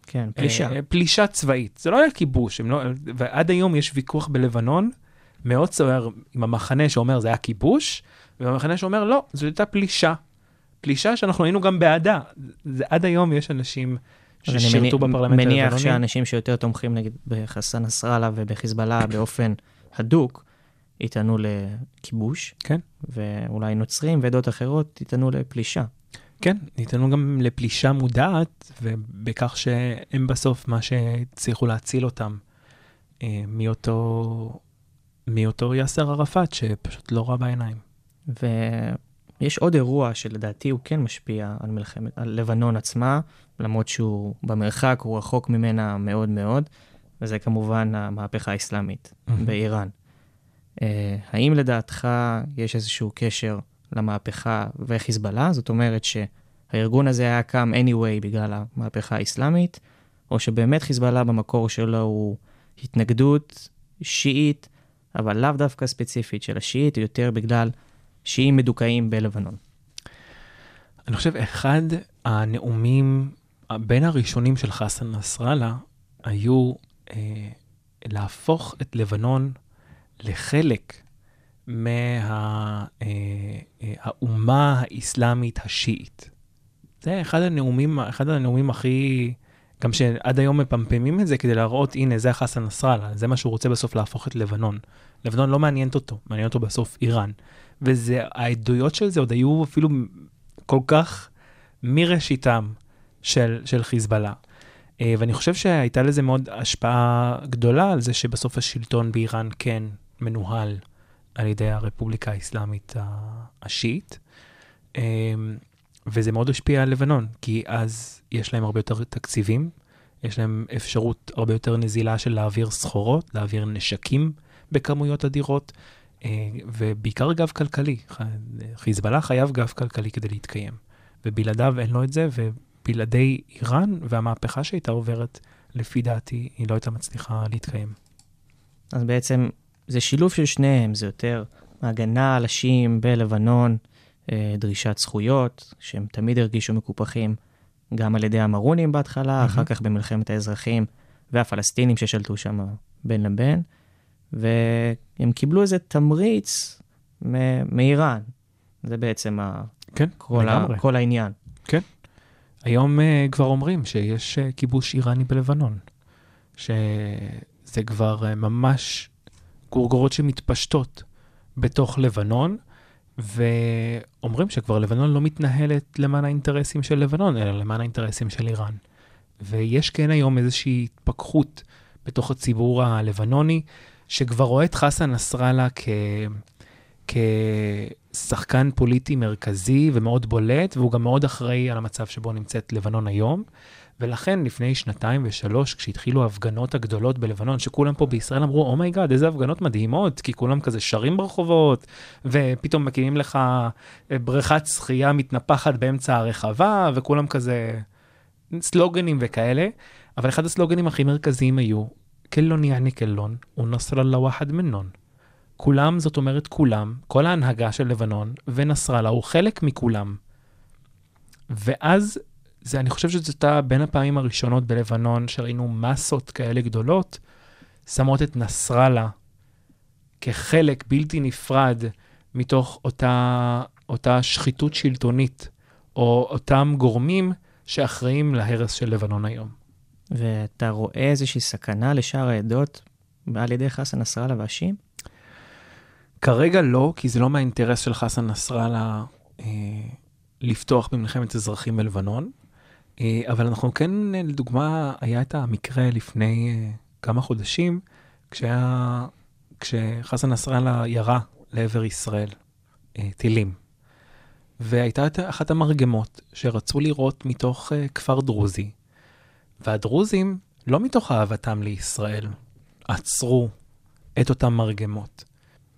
כן, פלישה. אה, פלישה צבאית. זה לא היה כיבוש, לא, ועד היום יש ויכוח בלבנון מאוד סוער עם המחנה שאומר זה היה כיבוש, והמחנה שאומר לא, זו הייתה פלישה. פלישה שאנחנו היינו גם בעדה. זה, עד היום יש אנשים ששירתו בפרלמנט הלבנוני. מניח שאנשים שיותר תומכים נגיד בחסן נסראללה ובחיזבאללה באופן הדוק, יטענו לכיבוש, כן. ואולי נוצרים ועדות אחרות יטענו לפלישה. כן, ניתנו גם לפלישה מודעת, ובכך שהם בסוף מה שהצליחו להציל אותם אה, מאותו, מאותו יאסר ערפאת, שפשוט לא ראה בעיניים. ויש עוד אירוע שלדעתי הוא כן משפיע על מלחמת, על לבנון עצמה, למרות שהוא במרחק, הוא רחוק ממנה מאוד מאוד, וזה כמובן המהפכה האסלאמית באיראן. אה, האם לדעתך יש איזשהו קשר למהפכה וחיזבאללה? זאת אומרת שהארגון הזה היה קם anyway בגלל המהפכה האסלאמית, או שבאמת חיזבאללה במקור שלו הוא התנגדות שיעית, אבל לאו דווקא ספציפית של השיעית, יותר בגלל שיעים מדוכאים בלבנון. אני חושב, אחד הנאומים בין הראשונים של חסן נסראללה היו אה, להפוך את לבנון לחלק מהאומה האסלאמית השיעית. זה אחד הנאומים, אחד הנאומים הכי, גם שעד היום מפמפמים את זה כדי להראות, הנה, זה החסן נסראללה, זה מה שהוא רוצה בסוף להפוך את לבנון. לבנון לא מעניינת אותו, מעניין אותו בסוף איראן. והעדויות של זה עוד היו אפילו כל כך מראשיתם של, של חיזבאללה. אה, ואני חושב שהייתה לזה מאוד השפעה גדולה על זה שבסוף השלטון באיראן כן מנוהל על ידי הרפובליקה האסלאמית השיעית. אה, וזה מאוד השפיע על לבנון, כי אז יש להם הרבה יותר תקציבים, יש להם אפשרות הרבה יותר נזילה של להעביר סחורות, להעביר נשקים בכמויות אדירות, ובעיקר גב כלכלי. חיזבאללה חייב גב כלכלי כדי להתקיים, ובלעדיו אין לו את זה, ובלעדי איראן והמהפכה שהייתה עוברת, לפי דעתי, היא לא הייתה מצליחה להתקיים. אז בעצם זה שילוב של שניהם, זה יותר הגנה על השיעים בלבנון, אה, דרישת זכויות, שהם תמיד הרגישו מקופחים, גם על ידי המרונים בהתחלה, אחר כך במלחמת האזרחים, והפלסטינים ששלטו שם בין לבין, והם קיבלו איזה תמריץ מ- מאיראן. זה בעצם ה- כן, כל, ה-. כל העניין. היום uh, כבר אומרים שיש uh, כיבוש איראני בלבנון, שזה כבר uh, ממש גורגורות שמתפשטות בתוך לבנון, ואומרים שכבר לבנון לא מתנהלת למען האינטרסים של לבנון, אלא למען האינטרסים של איראן. ויש כן היום איזושהי התפכחות בתוך הציבור הלבנוני, שכבר רואה את חסן נסראללה כ... כשחקן פוליטי מרכזי ומאוד בולט, והוא גם מאוד אחראי על המצב שבו נמצאת לבנון היום. ולכן לפני שנתיים ושלוש, כשהתחילו ההפגנות הגדולות בלבנון, שכולם פה בישראל אמרו, oh my God, איזה הפגנות מדהימות, כי כולם כזה שרים ברחובות, ופתאום מקימים לך אה, בריכת שחייה מתנפחת באמצע הרחבה, וכולם כזה סלוגנים וכאלה. אבל אחד הסלוגנים הכי מרכזיים היו, كلن يعني كلن، ونصرالله واحد منن. כולם, זאת אומרת כולם, כל ההנהגה של לבנון, ונסראללה הוא חלק מכולם. ואז, זה, אני חושב שזאת הייתה בין הפעמים הראשונות בלבנון שראינו מסות כאלה גדולות, שמות את נסראללה כחלק בלתי נפרד מתוך אותה, אותה שחיתות שלטונית, או אותם גורמים שאחראים להרס של לבנון היום. ואתה רואה איזושהי סכנה לשאר העדות על ידי חסן נסראללה והשיעים? כרגע לא, כי זה לא מהאינטרס של חסן נסראללה אה, לפתוח במלחמת אזרחים בלבנון. אה, אבל אנחנו כן, אה, לדוגמה, היה את המקרה לפני אה, כמה חודשים, כשהיה, כשחסן נסראללה ירה לעבר ישראל אה, טילים. והייתה אחת המרגמות שרצו לירות מתוך אה, כפר דרוזי, והדרוזים, לא מתוך אהבתם לישראל, עצרו את אותן מרגמות,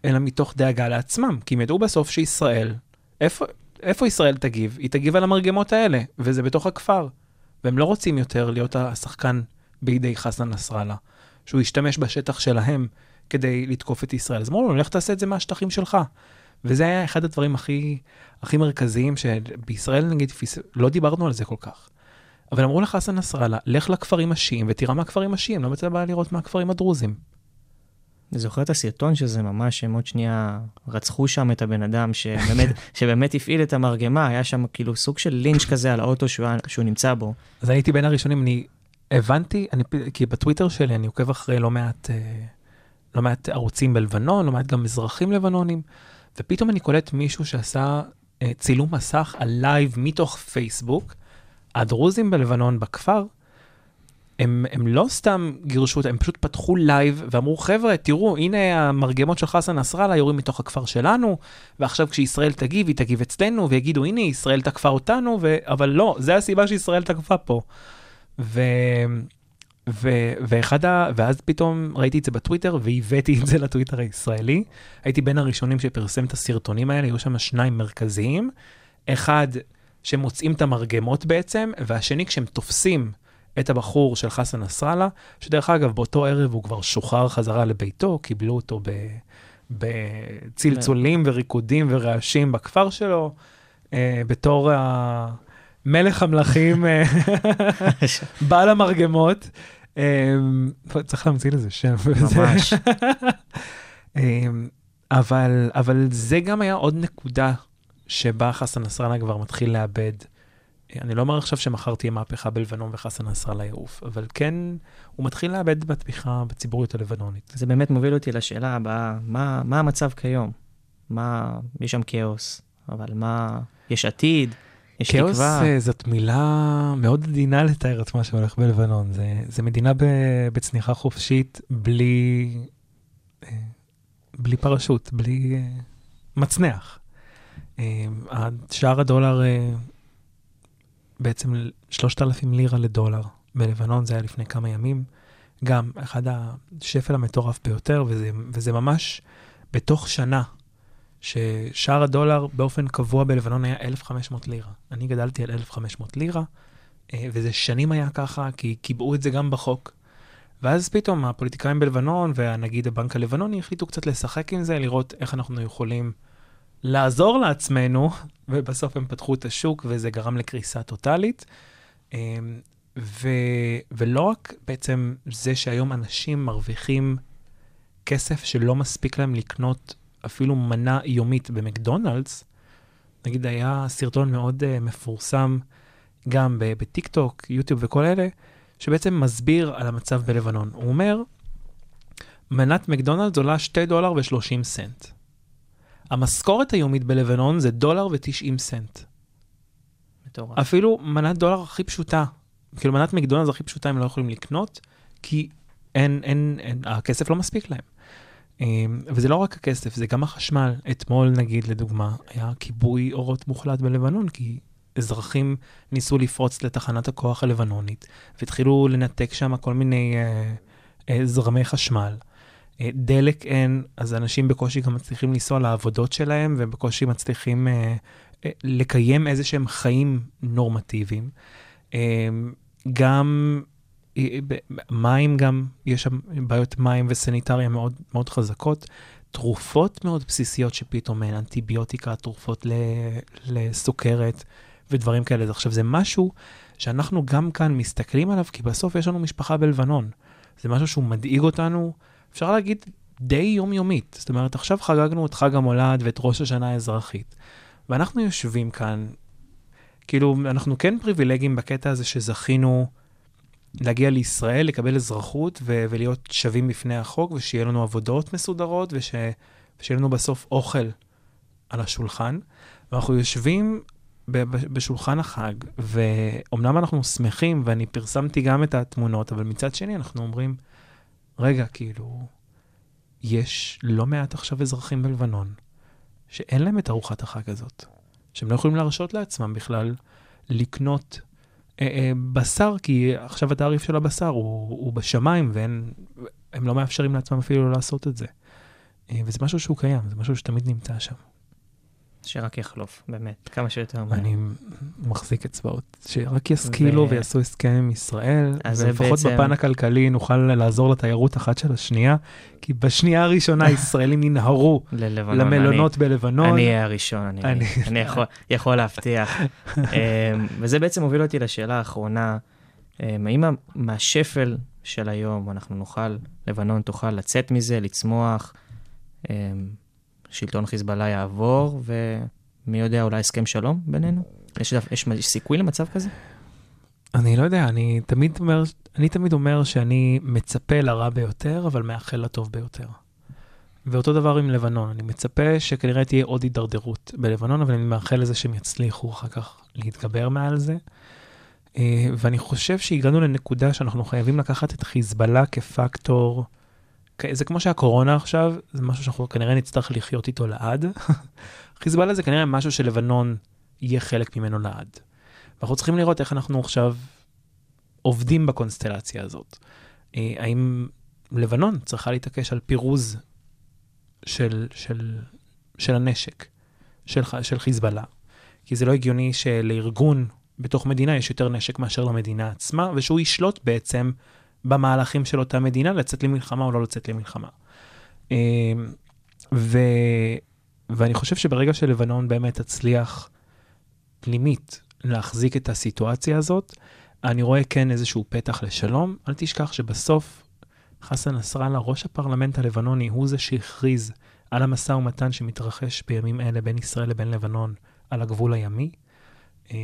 אלא מתוך דאגה לעצמם, כי הם ידעו בסוף שישראל, איפה, איפה ישראל תגיב? היא תגיב על המרגמות האלה, וזה בתוך הכפר. והם לא רוצים יותר להיות השחקן בידי חסן נסראללה, שהוא ישתמש בשטח שלהם כדי לתקוף את ישראל. אז אמרו לו, לך תעשה את זה מהשטחים שלך. וזה היה אחד הדברים הכי, הכי מרכזיים שבישראל, נגיד, לא דיברנו על זה כל כך. אבל אמרו לחסן נסראללה, לך לכפרים השיעים ותראה מהכפרים השיעים, לא בעיה לראות מהכפרים הדרוזים. אני זוכר את הסרטון שזה ממש, הם עוד שנייה רצחו שם את הבן אדם שבאמת, שבאמת הפעיל את המרגמה, היה שם כאילו סוג של לינץ' כזה על האוטו שהוא, שהוא נמצא בו. אז הייתי בין הראשונים, אני הבנתי, אני, כי בטוויטר שלי אני עוקב אחרי לא מעט, אה, לא מעט ערוצים בלבנון, לא מעט גם אזרחים לבנונים, ופתאום אני קולט מישהו שעשה אה, צילום מסך על לייב מתוך פייסבוק, הדרוזים בלבנון בכפר, הם, הם לא סתם גירשו אותם, הם פשוט פתחו לייב ואמרו, חבר'ה, תראו, הנה המרגמות של חסן נסראללה יורים מתוך הכפר שלנו, ועכשיו כשישראל תגיב, היא תגיב אצלנו, ויגידו, הנה, ישראל תקפה אותנו, ו... אבל לא, זה הסיבה שישראל תקפה פה. ו... ו... ואחד ה... ואז פתאום ראיתי את זה בטוויטר, והבאתי את זה לטוויטר הישראלי. הייתי בין הראשונים שפרסם את הסרטונים האלה, היו שם שניים מרכזיים. אחד, שמוצאים את המרגמות בעצם, והשני, כשהם תופסים את הבחור של חסן נסראללה, שדרך אגב, באותו ערב הוא כבר שוחרר חזרה לביתו, קיבלו אותו. בצלצולים וריקודים ורעשים בכפר שלו, אה, בתור מלך המלכים, אה, בעל המרגמות. אה, צריך להמציא לזה שם. ממש. אבל, אבל זה גם היה עוד נקודה שבה חסן נסראללה כבר מתחיל לאבד. אני לא אומר עכשיו שמחר תהיה מהפכה בלבנון וחסן נסראללה יעוף, אבל כן, הוא מתחיל לאבד בתמיכה בציבוריות הלבנונית. זה באמת מוביל אותי לשאלה הבאה, מה, מה המצב כיום? מה, יש שם כאוס, אבל מה, יש עתיד? יש כאוס תקווה? אה, זאת מילה מאוד עדינה לתאר את מה שהולך בלבנון. זה, זה מדינה ב, בצניחה חופשית בלי, אה, בלי פרשות, בלי אה, מצנח. אה, שער הדולר אה, בעצם 3,000 לירה לדולר בלבנון, זה היה לפני כמה ימים. גם אחד השפל המטורף ביותר, וזה, וזה ממש בתוך שנה, ששער הדולר באופן קבוע בלבנון היה 1,500 לירה. אני גדלתי על 1,500 לירה, אה, וזה שנים היה ככה, כי קיבעו את זה גם בחוק. ואז פתאום הפוליטיקאים בלבנון והנגיד הבנק הלבנוני החליטו קצת לשחק עם זה, לראות איך אנחנו יכולים לעזור לעצמנו, ובסוף הם פתחו את השוק וזה גרם לקריסה טוטאלית. אמ, ו, ולא רק בעצם זה שהיום אנשים מרוויחים כסף שלא מספיק להם לקנות אפילו מנה יומית במקדונלדס, נגיד היה סרטון מאוד uh, מפורסם גם בטיק טוק, יוטיוב וכל אלה, שבעצם מסביר על המצב בלבנון. הוא אומר, מנת מקדונלדס עולה 2 דולר ו-30 סנט. המשכורת היומית בלבנון זה דולר ו-90 סנט. מטורף. אפילו מנת דולר הכי פשוטה, כאילו מנת מקדונלדס הכי פשוטה הם לא יכולים לקנות, כי אין, אין, אין, הכסף לא מספיק להם. אמ, וזה לא רק הכסף, זה גם החשמל. אתמול, נגיד, לדוגמה, היה כיבוי אורות מוחלט בלבנון, כי אזרחים ניסו לפרוץ לתחנת הכוח הלבנונית, והתחילו לנתק שם כל מיני אה, אה, זרמי חשמל. אה, דלק אין, אז אנשים בקושי גם מצליחים לנסוע לעבודות שלהם, ובקושי מצליחים אה, אה, לקיים איזה שהם חיים נורמטיביים. אה, גם אה, מים גם, יש שם בעיות מים וסניטריה מאוד מאוד חזקות. תרופות מאוד בסיסיות שפתאום אין, אנטיביוטיקה, תרופות ל, לסוכרת ודברים כאלה. אז עכשיו, זה משהו שאנחנו גם כאן מסתכלים עליו, כי בסוף יש לנו משפחה בלבנון. זה משהו שהוא מדאיג אותנו, אפשר להגיד, די יומיומית. זאת אומרת, עכשיו חגגנו את חג המולד ואת ראש השנה האזרחית, ואנחנו יושבים כאן, כאילו, אנחנו כן פריבילגיים בקטע הזה שזכינו להגיע לישראל, לקבל אזרחות ו- ולהיות שווים בפני החוק, ושיהיה לנו עבודות מסודרות, וש- ושיהיה לנו בסוף אוכל על השולחן. ואנחנו יושבים בשולחן החג, ואומנם אנחנו שמחים, ואני פרסמתי גם את התמונות, אבל מצד שני אנחנו אומרים, רגע, כאילו, יש לא מעט עכשיו אזרחים בלבנון, שאין להם את ארוחת החג הזאת, שהם לא יכולים להרשות לעצמם בכלל לקנות אה, אה, בשר, כי עכשיו התעריף של הבשר הוא, הוא בשמיים, והם לא מאפשרים לעצמם אפילו לעשות את זה. אה, וזה משהו שהוא קיים, זה משהו שתמיד נמצא שם. שרק יחלוף, באמת, כמה שיותר מהר. אני מחזיק אצבעות, שרק ישכילו ו- ויעשו הסכם עם ישראל, ולפחות בעצם- בפן הכלכלי נוכל לעזור לתיירות אחת של השנייה, כי בשנייה הראשונה ישראלים ינהרו ללבנון. למלונות בלבנון. אני אהיה הראשון, אני, אני- אני יכול, יכול להבטיח. אמ, וזה בעצם מוביל אותי לשאלה האחרונה, אמ, האם מה- מהשפל של היום אנחנו נוכל, לבנון תוכל לצאת מזה, לצמוח, אמ, שלטון חיזבאללה יעבור, ומי יודע, אולי הסכם שלום בינינו? יש, יש, יש סיכוי למצב כזה? אני לא יודע, אני תמיד אומר, אני תמיד אומר שאני מצפה לרע ביותר, אבל מאחל לטוב ביותר. ואותו דבר עם לבנון, אני מצפה שכנראה תהיה עוד הידרדרות בלבנון, אבל אני מאחל לזה שהם יצליחו אחר כך להתגבר מעל זה. אה, ואני חושב שהגענו לנקודה שאנחנו חייבים לקחת את חיזבאללה כפקטור, זה כמו שהקורונה עכשיו, זה משהו שאנחנו כנראה נצטרך לחיות איתו לעד. חיזבאללה זה כנראה משהו שלבנון יהיה חלק ממנו לעד. ואנחנו צריכים לראות איך אנחנו עכשיו עובדים בקונסטלציה הזאת. אה, האם לבנון צריכה להתעקש על פירוז של, של, של הנשק, של, של חיזבאללה? כי זה לא הגיוני שלארגון בתוך מדינה יש יותר נשק מאשר למדינה עצמה, ושהוא ישלוט בעצם במהלכים של אותה מדינה, לצאת למלחמה או לא לצאת למלחמה. אה, ו, ואני חושב שברגע שלבנון באמת תצליח פנימית להחזיק את הסיטואציה הזאת, אני רואה כן איזשהו פתח לשלום. אל תשכח שבסוף חסן נסראללה, ראש הפרלמנט הלבנוני, הוא זה שהכריז על המשא ומתן שמתרחש בימים אלה בין ישראל לבין לבנון על הגבול הימי. אמ,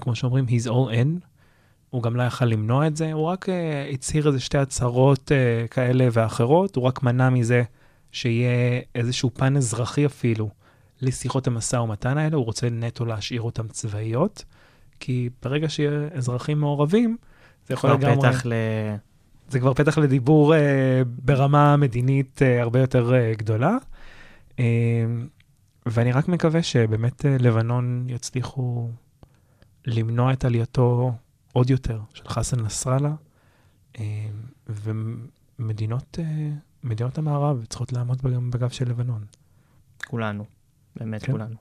כמו שאומרים, he's all in. הוא גם לא יכל למנוע את זה, הוא רק uh, הצהיר איזה שתי הצהרות uh, כאלה ואחרות, הוא רק מנע מזה שיהיה איזשהו פן אזרחי אפילו לשיחות המשא ומתן האלה, הוא רוצה נטו להשאיר אותן צבאיות, כי ברגע שיהיה אזרחים מעורבים, זה יכול כבר לגמרי... פתח ל... זה כבר פתח לדיבור uh, ברמה מדינית uh, הרבה יותר uh, גדולה. Uh, ואני רק מקווה שבאמת uh, לבנון יצליחו למנוע את עלייתו עוד יותר של חסן נסראללה, uh, ומדינות מדינות המערב צריכות לעמוד בגב של לבנון. כולנו, באמת כן. כולנו.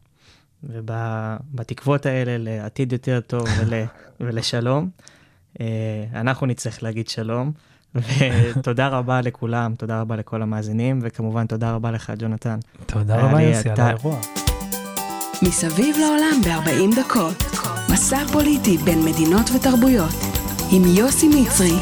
ובתקוות האלה לעתיד יותר טוב ול, ולשלום, אה, אנחנו נצטרך להגיד שלום. ותודה רבה לכולם, תודה רבה לכל המאזינים, וכמובן תודה רבה לך, ג'ונתן. תודה רבה, יוסי, על האירוע. מסביב לעולם ב-40 דקות. מסע פוליטי בין מדינות ותרבויות. עם יוסי מצרי